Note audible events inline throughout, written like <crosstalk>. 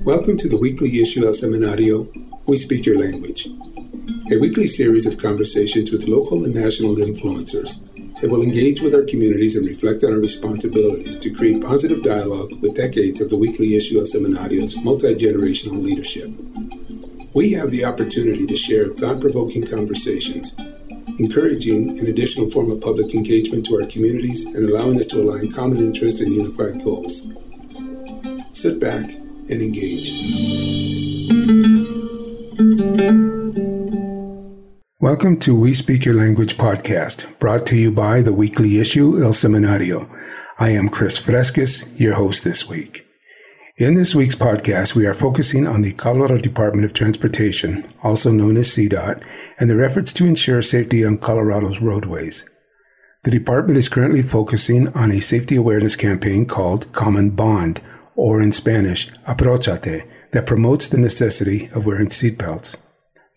Welcome to the weekly issue El Semanario, We Speak Your Language, a weekly series of conversations with local and national influencers that will engage with our communities and reflect on our responsibilities to create positive dialogue with decades of the weekly issue El Semanario's multi generational leadership. We have the opportunity to share thought provoking conversations, encouraging an additional form of public engagement to our communities and allowing us to align common interests and unified goals. Sit back and engage. Welcome to We Speak Your Language podcast, brought to you by the weekly issue El Semanario. I am Chris Fresquez, your host this week. In this week's podcast, we are focusing on the Colorado Department of Transportation, also known as CDOT, and their efforts to ensure safety on Colorado's roadways. The department is currently focusing on a safety awareness campaign called Common Bond, or in Spanish, Abróchate, that promotes the necessity of wearing seatbelts.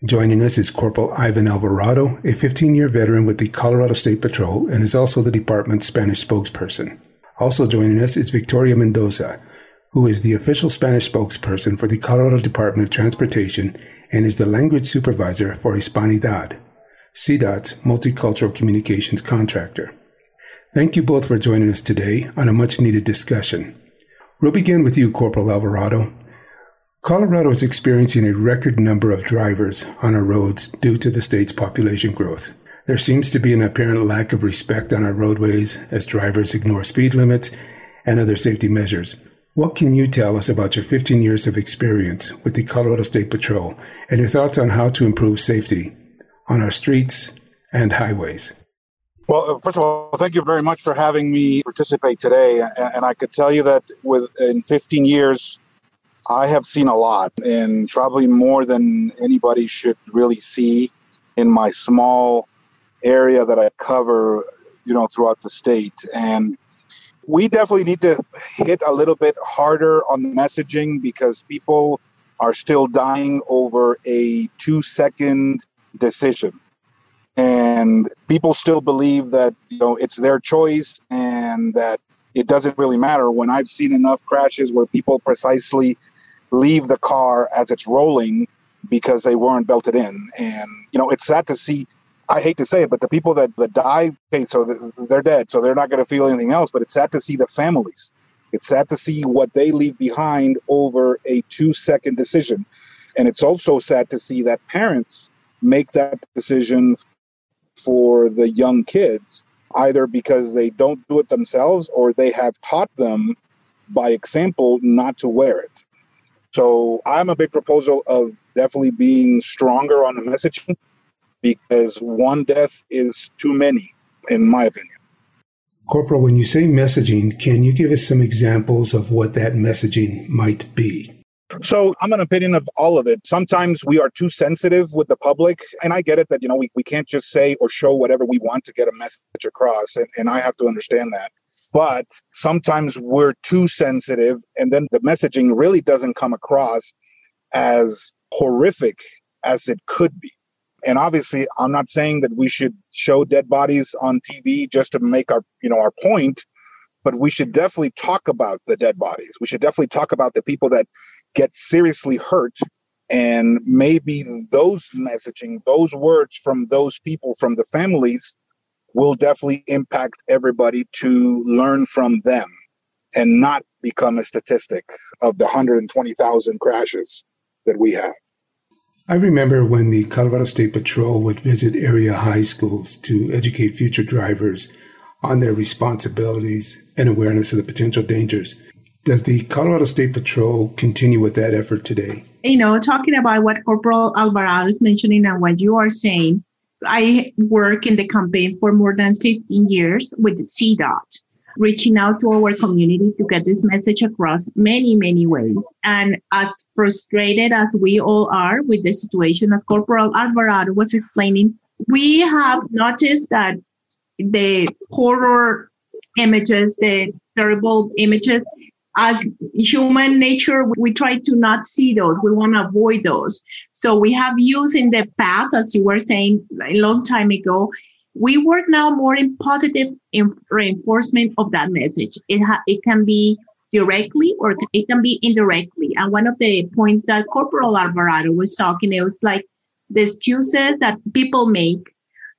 Joining us is Corporal Ivan Alvarado, a 15 year veteran with the Colorado State Patrol and is also the department's Spanish spokesperson. Also joining us is Victoria Mendoza, who is the official Spanish spokesperson for the Colorado Department of Transportation and is the language supervisor for Hispanidad, CDOT's multicultural communications contractor. Thank you both for joining us today on a much needed discussion. We'll begin with you, Corporal Alvarado. Colorado is experiencing a record number of drivers on our roads due to the state's population growth. There seems to be an apparent lack of respect on our roadways as drivers ignore speed limits and other safety measures. What can you tell us about your 15 years of experience with the Colorado State Patrol and your thoughts on how to improve safety on our streets and highways? Well, uh, first of all, thank you very much for having me participate today. And I could tell you that within 15 years, I have seen a lot, and probably more than anybody should really see in my small area that I cover, you know, throughout the state. And we definitely need to hit a little bit harder on the messaging because people are still dying over a two second decision. And people still believe that, you know, it's their choice and that it doesn't really matter. When I've seen enough crashes where people precisely leave the car as it's rolling because they weren't belted in. And, you know, it's sad to see. I hate to say it, but the people that, that die, okay, so they're dead, so they're not going to feel anything else. But it's sad to see the families. It's sad to see what they leave behind over a two second decision. And it's also sad to see that parents make that decision for the young kids, either because they don't do it themselves or they have taught them by example not to wear it. So I'm a big proposal of definitely being stronger on the messaging because one death is too many, in my opinion. Corporal, when you say messaging, can you give us some examples of what that messaging might be? So I'm an opinion of all of it. Sometimes we are too sensitive with the public. And I get it that, you know, we, we can't just say or show whatever we want to get a message across. And, and I have to understand that but sometimes we're too sensitive and then the messaging really doesn't come across as horrific as it could be and obviously i'm not saying that we should show dead bodies on tv just to make our you know our point but we should definitely talk about the dead bodies we should definitely talk about the people that get seriously hurt and maybe those messaging those words from those people from the families will definitely impact everybody to learn from them and not become a statistic of the 120,000 crashes that we have. I remember when the Colorado State Patrol would visit area high schools to educate future drivers on their responsibilities and awareness of the potential dangers. Does the Colorado State Patrol continue with that effort today? You know, talking about what Corporal Alvarado is mentioning and what you are saying, I work in the campaign for more than 15 years with CDOT, reaching out to our community to get this message across many, many ways. And as frustrated as we all are with the situation, as Corporal Alvarado was explaining, we have noticed that the horror images, the terrible images as human nature, we try to not see those. We want to avoid those. So we have used in the past, as you were saying a long time ago, we work now more in positive reinforcement of that message. It ha- it can be directly or it can be indirectly. And one of the points that Corporal Alvarado was talking, it was like the excuses that people make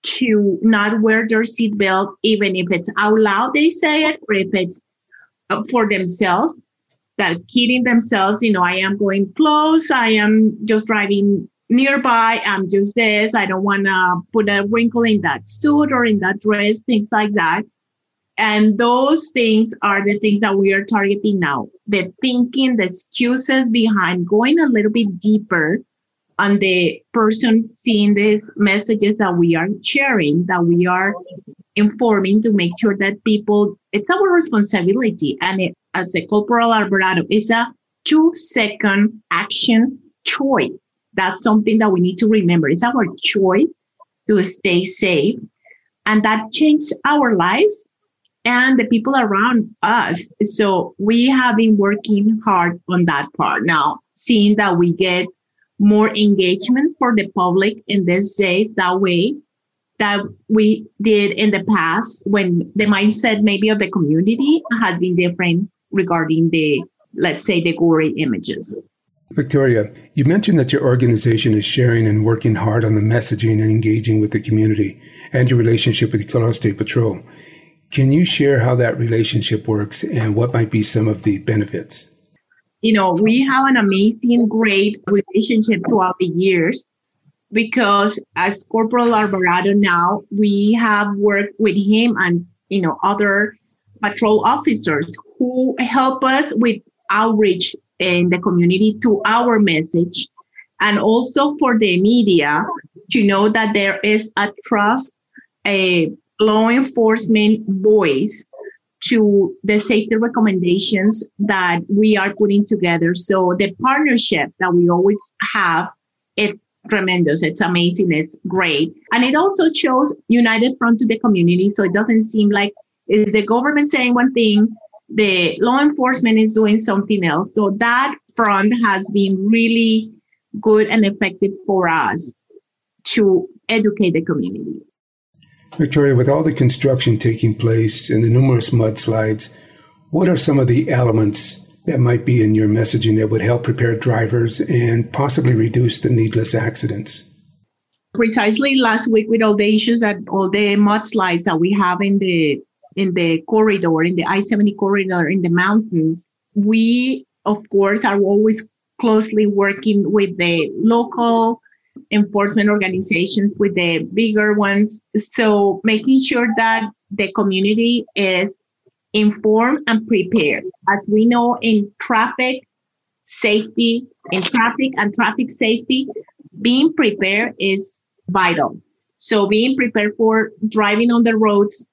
to not wear their seatbelt, even if it's out loud, they say it, or if it's Uh, for themselves, that kidding themselves, you know, I am going close, I am just driving nearby, I'm just this, I don't want to put a wrinkle in that suit or in that dress, things like that. And those things are the things that we are targeting now. The thinking, the excuses behind going a little bit deeper on the person seeing these messages that we are sharing, that we are informing to make sure that people, it's our responsibility. And it, as a Corporal Alvarado, it's a two second action choice. That's something that we need to remember. It's our choice to stay safe. And that changed our lives and the people around us. So we have been working hard on that part now, seeing that we get more engagement for the public in this days that way that we did in the past when the mindset maybe of the community has been different regarding the let's say the gory images. Victoria, you mentioned that your organization is sharing and working hard on the messaging and engaging with the community and your relationship with the Colorado State Patrol. Can you share how that relationship works and what might be some of the benefits? You know, we have an amazing, great relationship throughout the years because as Corporal Alvarado now, we have worked with him and, you know, other patrol officers who help us with outreach in the community to our message and also for the media to know that there is a trust, a law enforcement voice to the safety recommendations that we are putting together. So the partnership that we always have, it's tremendous. It's amazing. It's great. And it also shows united front to the community. So it doesn't seem like is the government saying one thing, the law enforcement is doing something else. So that front has been really good and effective for us to educate the community. Victoria, with all the construction taking place and the numerous mudslides, what are some of the elements that might be in your messaging that would help prepare drivers and possibly reduce the needless accidents? Precisely last week with all the issues that all the mudslides that we have in the in the corridor, in the I-70 corridor in the mountains, we of course are always closely working with the local enforcement organizations with the bigger ones. So making sure that the community is informed and prepared. As we know in traffic safety, in traffic and traffic safety, being prepared is vital. So being prepared for driving on the roads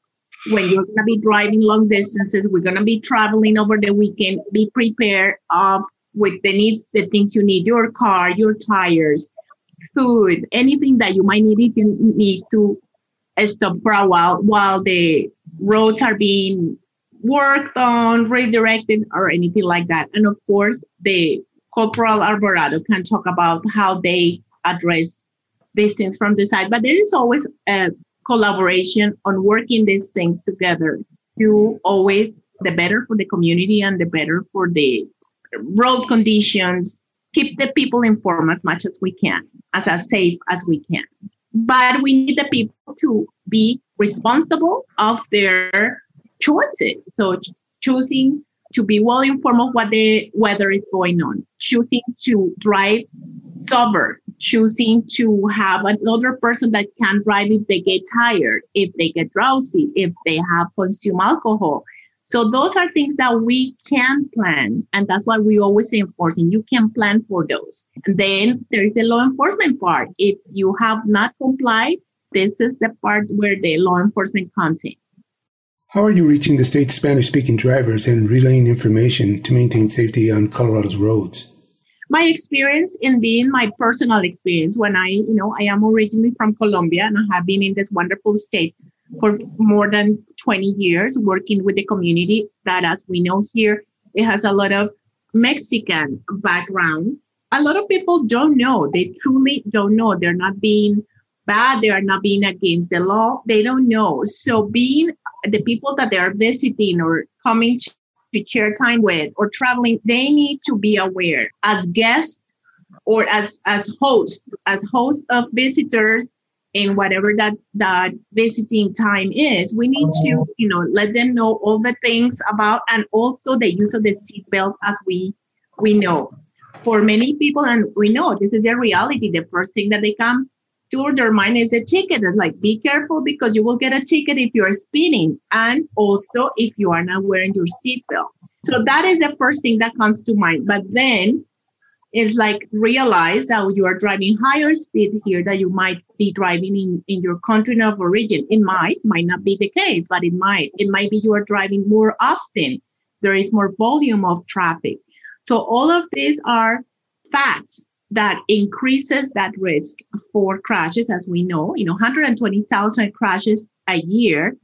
when you're going to be driving long distances, we're going to be traveling over the weekend, be prepared of with the needs, the things you need, your car, your tires, food, anything that you might need if you need to stop for a while while the roads are being worked on, redirected, or anything like that. And of course, the Corporal Alvarado can talk about how they address these things from the side. But there is always a collaboration on working these things together to always the better for the community and the better for the road conditions keep the people informed as much as we can, as, as safe as we can. But we need the people to be responsible of their choices. So ch- choosing to be well informed of what the weather is going on, choosing to drive sober, choosing to have another person that can drive if they get tired, if they get drowsy, if they have consumed alcohol, so those are things that we can plan. And that's why we always say enforcing, you can plan for those. And then there is the law enforcement part. If you have not complied, this is the part where the law enforcement comes in. How are you reaching the state Spanish speaking drivers and relaying information to maintain safety on Colorado's roads? My experience in being my personal experience when I, you know, I am originally from Colombia and I have been in this wonderful state for more than 20 years working with the community that as we know here it has a lot of mexican background. A lot of people don't know they truly don't know. They're not being bad they are not being against the law they don't know. So being the people that they are visiting or coming to share time with or traveling, they need to be aware as guests or as as hosts, as hosts of visitors in whatever that that visiting time is. We need to, oh. you know, let them know all the things about and also the use of the seatbelt as we we know. For many people, and we know this is their reality, the first thing that they come to their mind is a ticket. It's like be careful because you will get a ticket if you are speeding and also if you are not wearing your seatbelt. So that is the first thing that comes to mind. But then it's like realize that you are driving higher speed here that you might be driving in, in your country of origin. It might, might not be the case, but it might. It might be you are driving more often. There is more volume of traffic. So all of these are facts that increases that risk for crashes, as we know, you know, 120,000 crashes a year.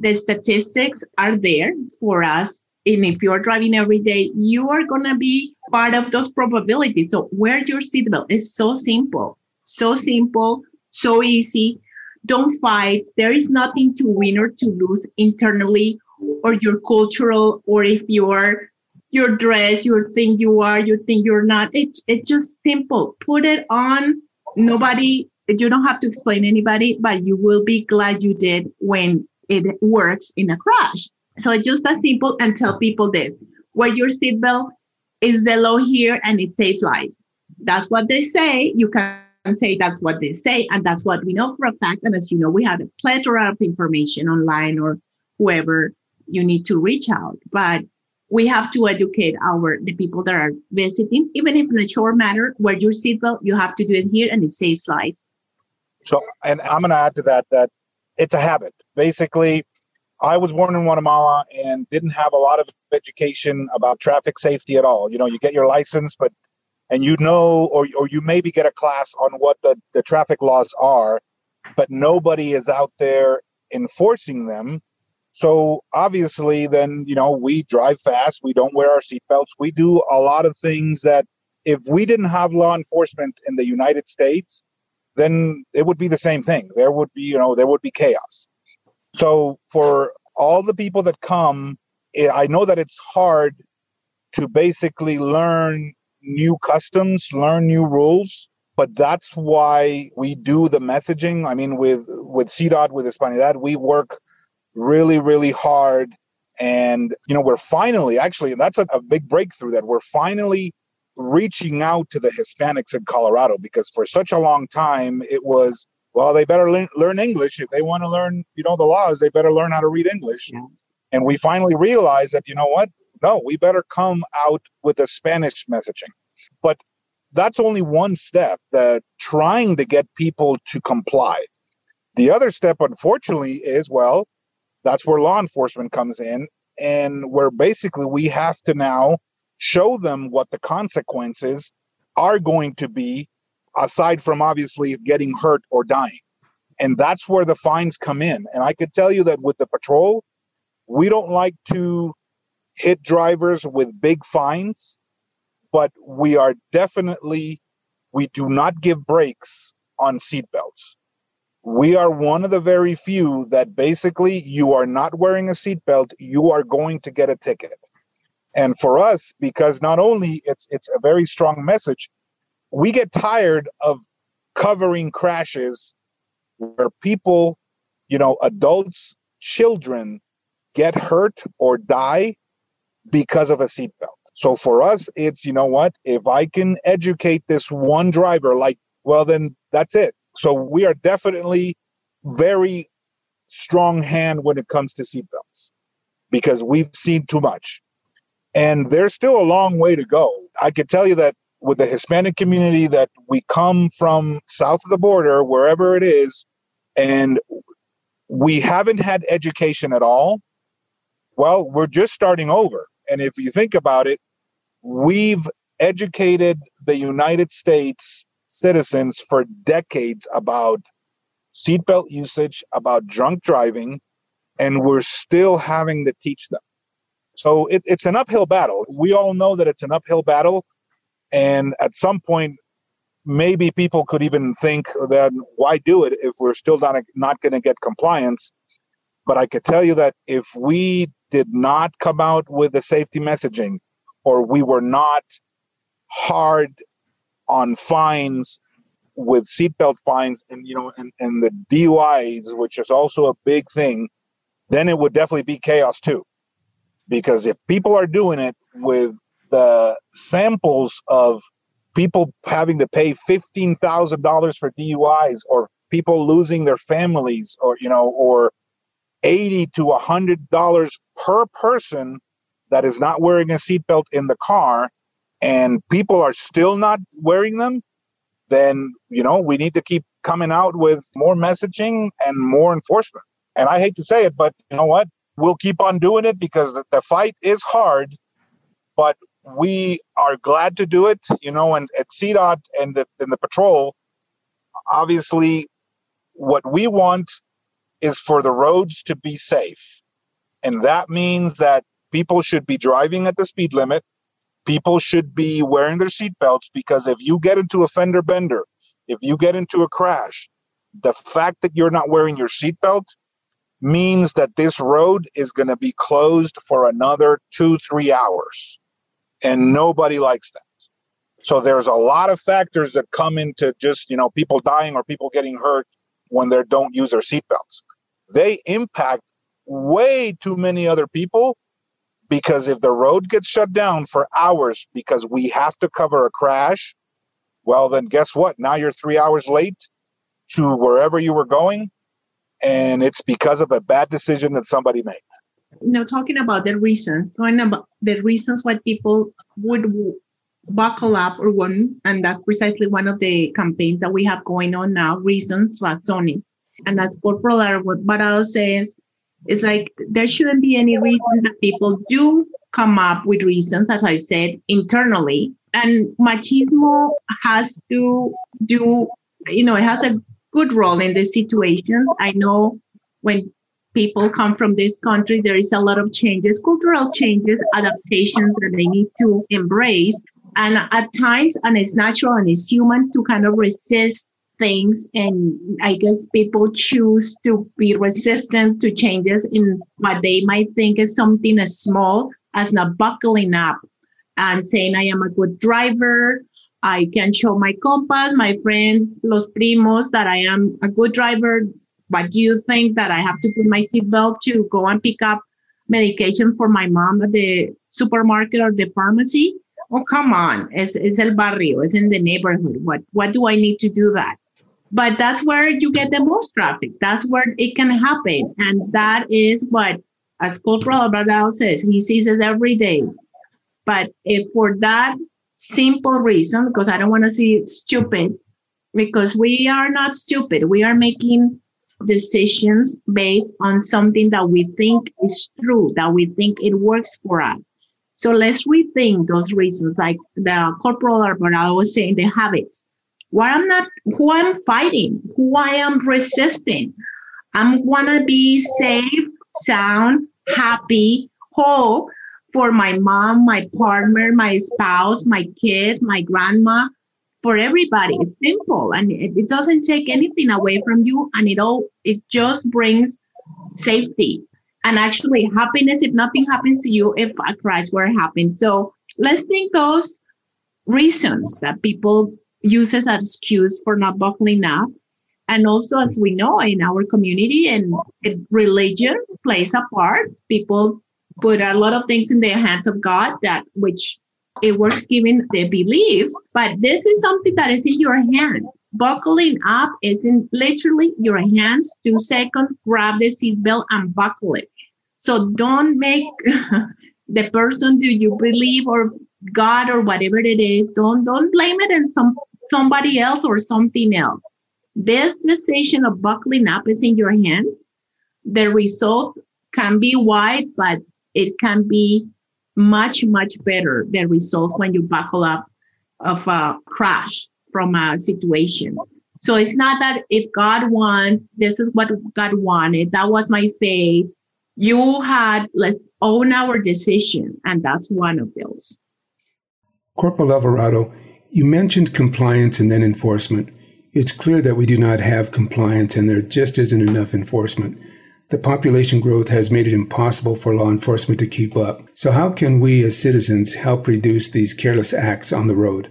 The statistics are there for us and if you're driving every day, you are going to be part of those probabilities. So wear your seatbelt. It's so simple, so simple, so easy. Don't fight. There is nothing to win or to lose internally or your cultural or if you're your dress, your thing you are, your thing you're not. It's it's just simple. Put it on. Nobody, you don't have to explain anybody, but you will be glad you did when it works in a crash. So it's just as simple and tell people this. Wear your seatbelt is the law here and it saves lives. That's what they say. You can say that's what they say, and that's what we know for a fact. And as you know, we have a plethora of information online or whoever you need to reach out. But we have to educate our the people that are visiting, even if in a short matter, wear your seatbelt, you have to do it here and it saves lives. So and I'm gonna add to that that it's a habit. Basically, I was born in Guatemala and didn't have a lot of education about traffic safety at all. You know, you get your license, but and you know, or or you maybe get a class on what the, the traffic laws are, but nobody is out there enforcing them. So obviously, then you know we drive fast, we don't wear our seatbelts, we do a lot of things that if we didn't have law enforcement in the United States, then it would be the same thing. There would be, you know, there would be chaos. So for all the people that come, eh, I know that it's hard to basically learn new customs, learn new rules, but that's why we do the messaging. I mean, with with CDOT, with Hispanidad, we work really, really hard. And you know, we're finally actually, and that's a, a big breakthrough that we're finally reaching out to the Hispanics in Colorado because for such a long time it was well, they better le- learn English if they want to learn, you know, the laws. They better learn how to read English. And we finally realized that, you know what? No, we better come out with a Spanish messaging. But that's only one step. That trying to get people to comply. The other step, unfortunately, is well, that's where law enforcement comes in, and where basically we have to now show them what the consequences are going to be aside from obviously getting hurt or dying. And that's where the fines come in. And I could tell you that with the patrol, we don't like to hit drivers with big fines, but we are definitely, we do not give breaks on seatbelts. We are one of the very few that basically you are not wearing a seatbelt, you are going to get a ticket. And for us, because not only it's it's a very strong message, we get tired of covering crashes where people, you know, adults, children get hurt or die because of a seatbelt. So for us, it's, you know what, if I can educate this one driver, like, well, then that's it. So we are definitely very strong hand when it comes to seatbelts because we've seen too much. And there's still a long way to go. I could tell you that with the Hispanic community that we come from south of the border, wherever it is, and we haven't had education at all, well, we're just starting over. And if you think about it, we've educated the United States citizens for decades about seatbelt usage, about drunk driving, and we're still having to teach them. So it, it's an uphill battle. We all know that it's an uphill battle and at some point, maybe people could even think that why do it if we're still not not going to get compliance. But I could tell you that if we did not come out with the safety messaging or we were not hard on fines with seatbelt fines and you know and, and the DUIs, which is also a big thing, then it would definitely be chaos too. Because if people are doing it with the samples of people having to pay fifteen thousand dollars for DUIs or people losing their families or you know or 80 to a hundred dollars per person that is not wearing a seatbelt in the car and people are still not wearing them then you know we need to keep coming out with more messaging and more enforcement. And i hate to say it but you know what? We'll keep on doing it because the, fight is hard but we are glad to do it you know and at cdot and the, and the patrol obviously what we want is for the roads to be safe. And that means that people should be driving at the speed limit people should be wearing their seatbelts because if you get into a fender bender, if you get into a crash, the fact that you're not wearing your seatbelt means that this road is going to be closed for another two, three hours. And nobody likes that. So there's a lot of factors that come into just, you know, people dying or people getting hurt when they don't use their seatbelts. They impact way too many other people because if the road gets shut down for hours because we have to cover a crash, well, then guess what? Now you're three hours late to wherever you were going, and it's because of a bad decision that somebody made. You know, talking about the reasons, going about the reasons why people would buckle up or one, and that's precisely one of the campaigns that we have going on now, reasons, razones. And as Corporal Alvarado says, it's like there shouldn't be any reason that people do come up with reasons, as I said, internally. And machismo has to do, you know, it has a good role in these situations. I know when people come from this country, there is a lot of changes, cultural changes, adaptations that they need to embrace. And at times, and it's natural and it's human to kind of resist things and i guess people choose to be resistant to changes in what they might think is something as small as not buckling up and saying i am a good driver i can show my compass my friends los primos that i am a good driver but do you think that i have to put my seatbelt to go and pick up medication for my mom at the supermarket or the pharmacy Oh, come on. It's, it's el barrio. It's in the neighborhood. What, what do I need to do that? But that's where you get the most traffic. That's where it can happen. And that is what, as Corporal Alvarado says, he sees it every day. But if for that simple reason, because I don't want to see it stupid, because we are not stupid, we are making decisions based on something that we think is true, that we think it works for us. So let's rethink those reasons, like the Corporal Alvarado was saying, the habits what I'm not, who I'm fighting, who I am resisting. I'm gonna be safe, sound, happy, whole for my mom, my partner, my spouse, my kid, my grandma, for everybody. It's simple and it, it doesn't take anything away from you and it all it just brings safety and actually happiness if nothing happens to you if a crash were to happen. So let's think those reasons that people uses as excuse for not buckling up. And also, as we know in our community and religion plays a part. People put a lot of things in the hands of God that which it was given their beliefs, but this is something that is in your hands. Buckling up is in literally your hands. Two seconds, grab the seatbelt and buckle it. So don't make <laughs> the person do you believe or God or whatever it is. Don't don't blame it on some somebody else or something else. This decision of buckling up is in your hands. The result can be wide, but it can be much, much better. The result when you buckle up of a crash from a situation. So it's not that if God wants, this is what God wanted. That was my faith. You had, let's own our decision. And that's one of those. Corporal Alvarado, you mentioned compliance and then enforcement. It's clear that we do not have compliance and there just isn't enough enforcement. The population growth has made it impossible for law enforcement to keep up. So, how can we as citizens help reduce these careless acts on the road?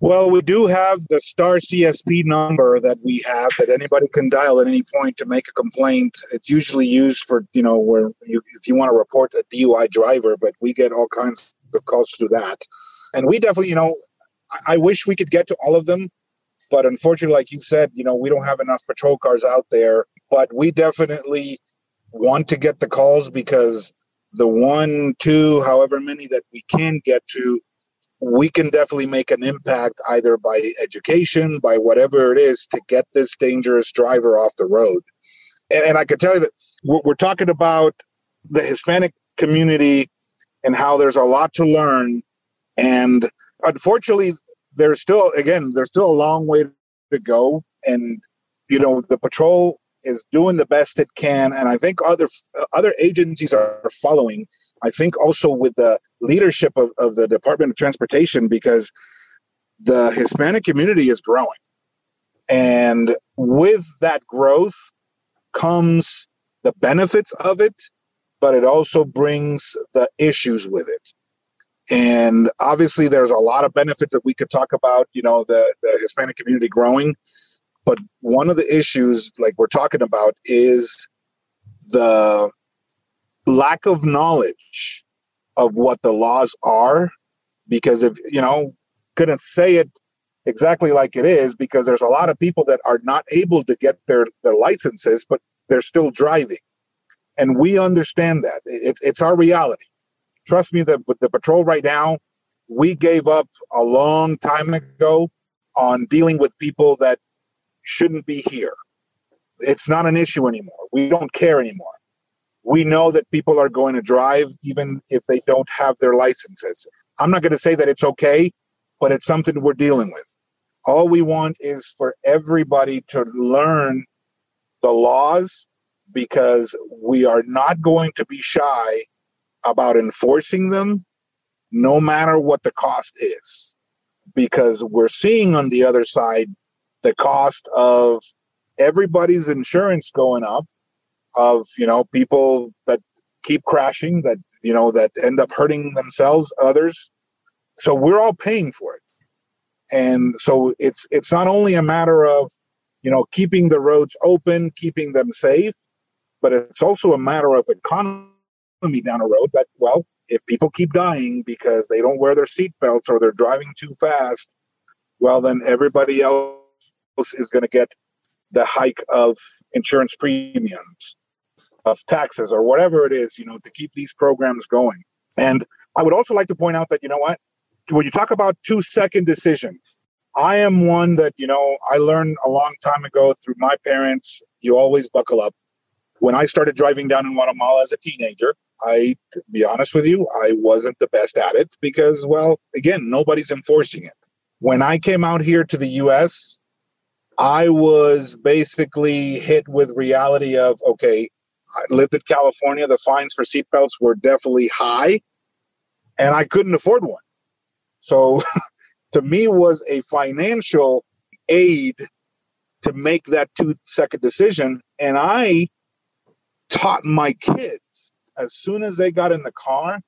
Well, we do have the STAR CSP number that we have that anybody can dial at any point to make a complaint. It's usually used for, you know, where you, if you want to report a DUI driver, but we get all kinds of calls through that. And we definitely, you know, I, wish we could get to all of them, but unfortunately, like you said, you know, we don't have enough patrol cars out there. But we definitely want to get the calls because the one, two, however many that we can get to, we can definitely make an impact either by education, by whatever it is, to get this dangerous driver off the road. And, and I can tell you that we're, we're talking about the Hispanic community and how there's a lot to learn. And unfortunately, there's still, again, there's still a long way to go. And, you know, the patrol is doing the best it can. And I think other other agencies are following I think also with the leadership of, of the Department of Transportation because the Hispanic community is growing. And with that growth comes the benefits of it, but it also brings the issues with it. And obviously, there's a lot of benefits that we could talk about, you know, the, the Hispanic community growing. But one of the issues, like we're talking about, is the lack of knowledge of what the laws are. Because if you know couldn't say it exactly like it is because there's a lot of people that are not able to get their their licenses but they're still driving. And we understand that. It's it's our reality trust me with the patrol right now we gave up a long time ago on dealing with people that shouldn't be here it's not an issue anymore we don't care anymore we know that people are going to drive even if they don't have their licenses. I'm not going to say that it's okay, but it's something we're dealing with. All we want is for everybody to learn the laws because we are not going to be shy about enforcing them no matter what the cost is. Because we're seeing on the other side the cost of everybody's insurance going up of you know people that keep crashing that you know that end up hurting themselves others. So we're all paying for it. And so it's it's not only a matter of you know keeping the roads open keeping them safe but it's also a matter of economy down the road that well if people keep dying because they don't wear their seatbelts or they're driving too fast well then everybody else is going to get the hike of insurance premiums of taxes or whatever it is, you know, to keep these programs going. And I would also like to point out that, you know what, when you talk about two second decision, I am one that, you know, I learned a long time ago through my parents, you always buckle up. When I started driving down in Guatemala as a teenager, I, to be honest with you, I wasn't the best at it because, well, again, nobody's enforcing it. When I came out here to the US, I was basically hit with reality of, okay, I lived in California. The fines for seatbelts were definitely high, and I couldn't afford one. So, <laughs> to me, was a financial aid to make that two second decision. And I taught my kids as soon as they got in the car,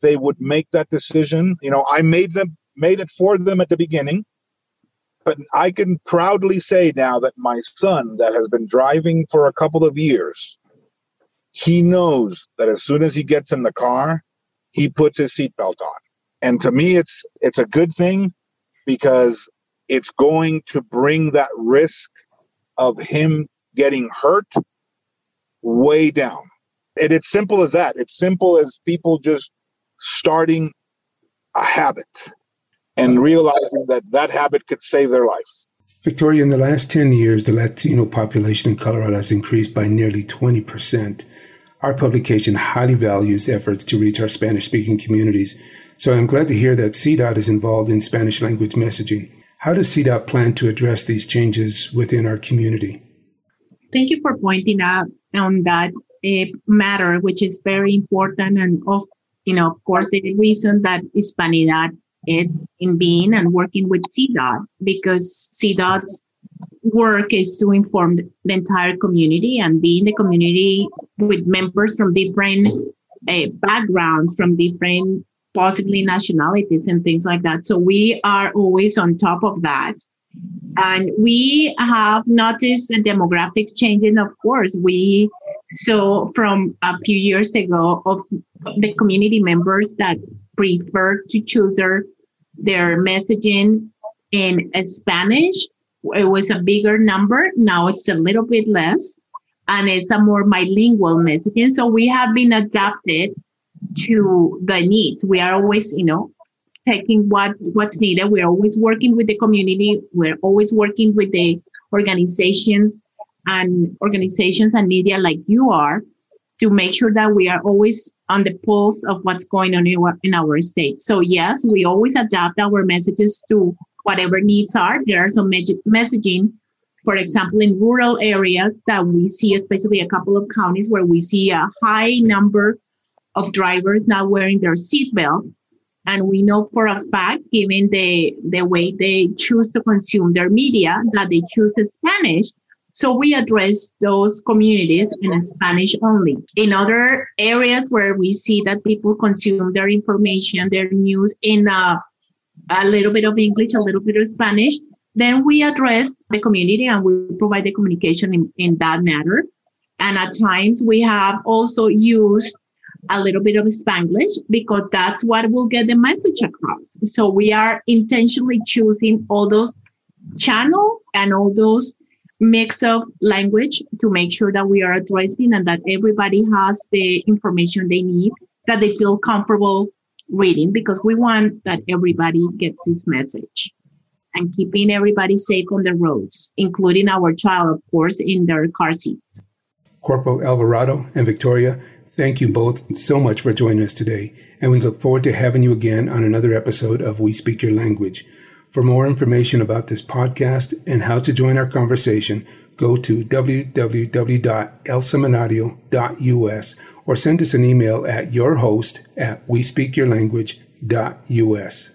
they would make that decision. You know, I made them made it for them at the beginning. But I can proudly say now that my son, that has been driving for a couple of years, he knows that as soon as he gets in the car, he puts his seatbelt on. And to me, it's it's a good thing because it's going to bring that risk of him getting hurt way down. And it's simple as that. It's simple as people just starting a habit and realizing that that habit could save their life. Victoria, in the last 10 years, the Latino population in Colorado has increased by nearly 20%. Our publication highly values efforts to reach our Spanish speaking communities, so I'm glad to hear that CDOT is involved in Spanish language messaging. How does CDOT plan to address these changes within our community? Thank you for pointing out on that uh, matter, which is very important. And of, you know, of course, the reason that Hispanidad is in being and working with CDOT because CDOT's work is to inform the entire community and be in the community with members from different uh, backgrounds, from different possibly nationalities and things like that. So we are always on top of that. And we have noticed the demographics changing, of course. We saw from a few years ago of the community members that prefer to choose their, their messaging in Spanish. It was a bigger number. Now it's a little bit less and it's a more bilingual messaging. So we have been adapted to the needs. We are always, you know, taking what what's needed. We're always working with the community. We're always working with the organizations and organizations and media like you are to make sure that we are always on the pulse of what's going on in our, in our state. So yes, we always adapt our messages to whatever needs are. There are some messaging, for example, in rural areas that we see, especially a couple of counties where we see a high number of drivers not wearing their seatbelt. And we know for a fact, given the, the way they choose to consume their media, that they choose Spanish. So we address those communities in Spanish only. In other areas where we see that people consume their information, their news in a, a little bit of English, a little bit of Spanish, then we address the community and we provide the communication in, in that matter. And at times we have also used a little bit of Spanglish because that's what will get the message across. So we are intentionally choosing all those channel and all those mix of language to make sure that we are addressing and that everybody has the information they need that they feel comfortable reading because we want that everybody gets this message and keeping everybody safe on the roads, including our child, of course, in their car seats. Corporal Alvarado and Victoria, Thank you both so much for joining us today, and we look forward to having you again on another episode of We Speak Your Language. For more information about this podcast and how to join our conversation, go to www.elsemanario.us or send us an email at yourhost at we speak your language.us.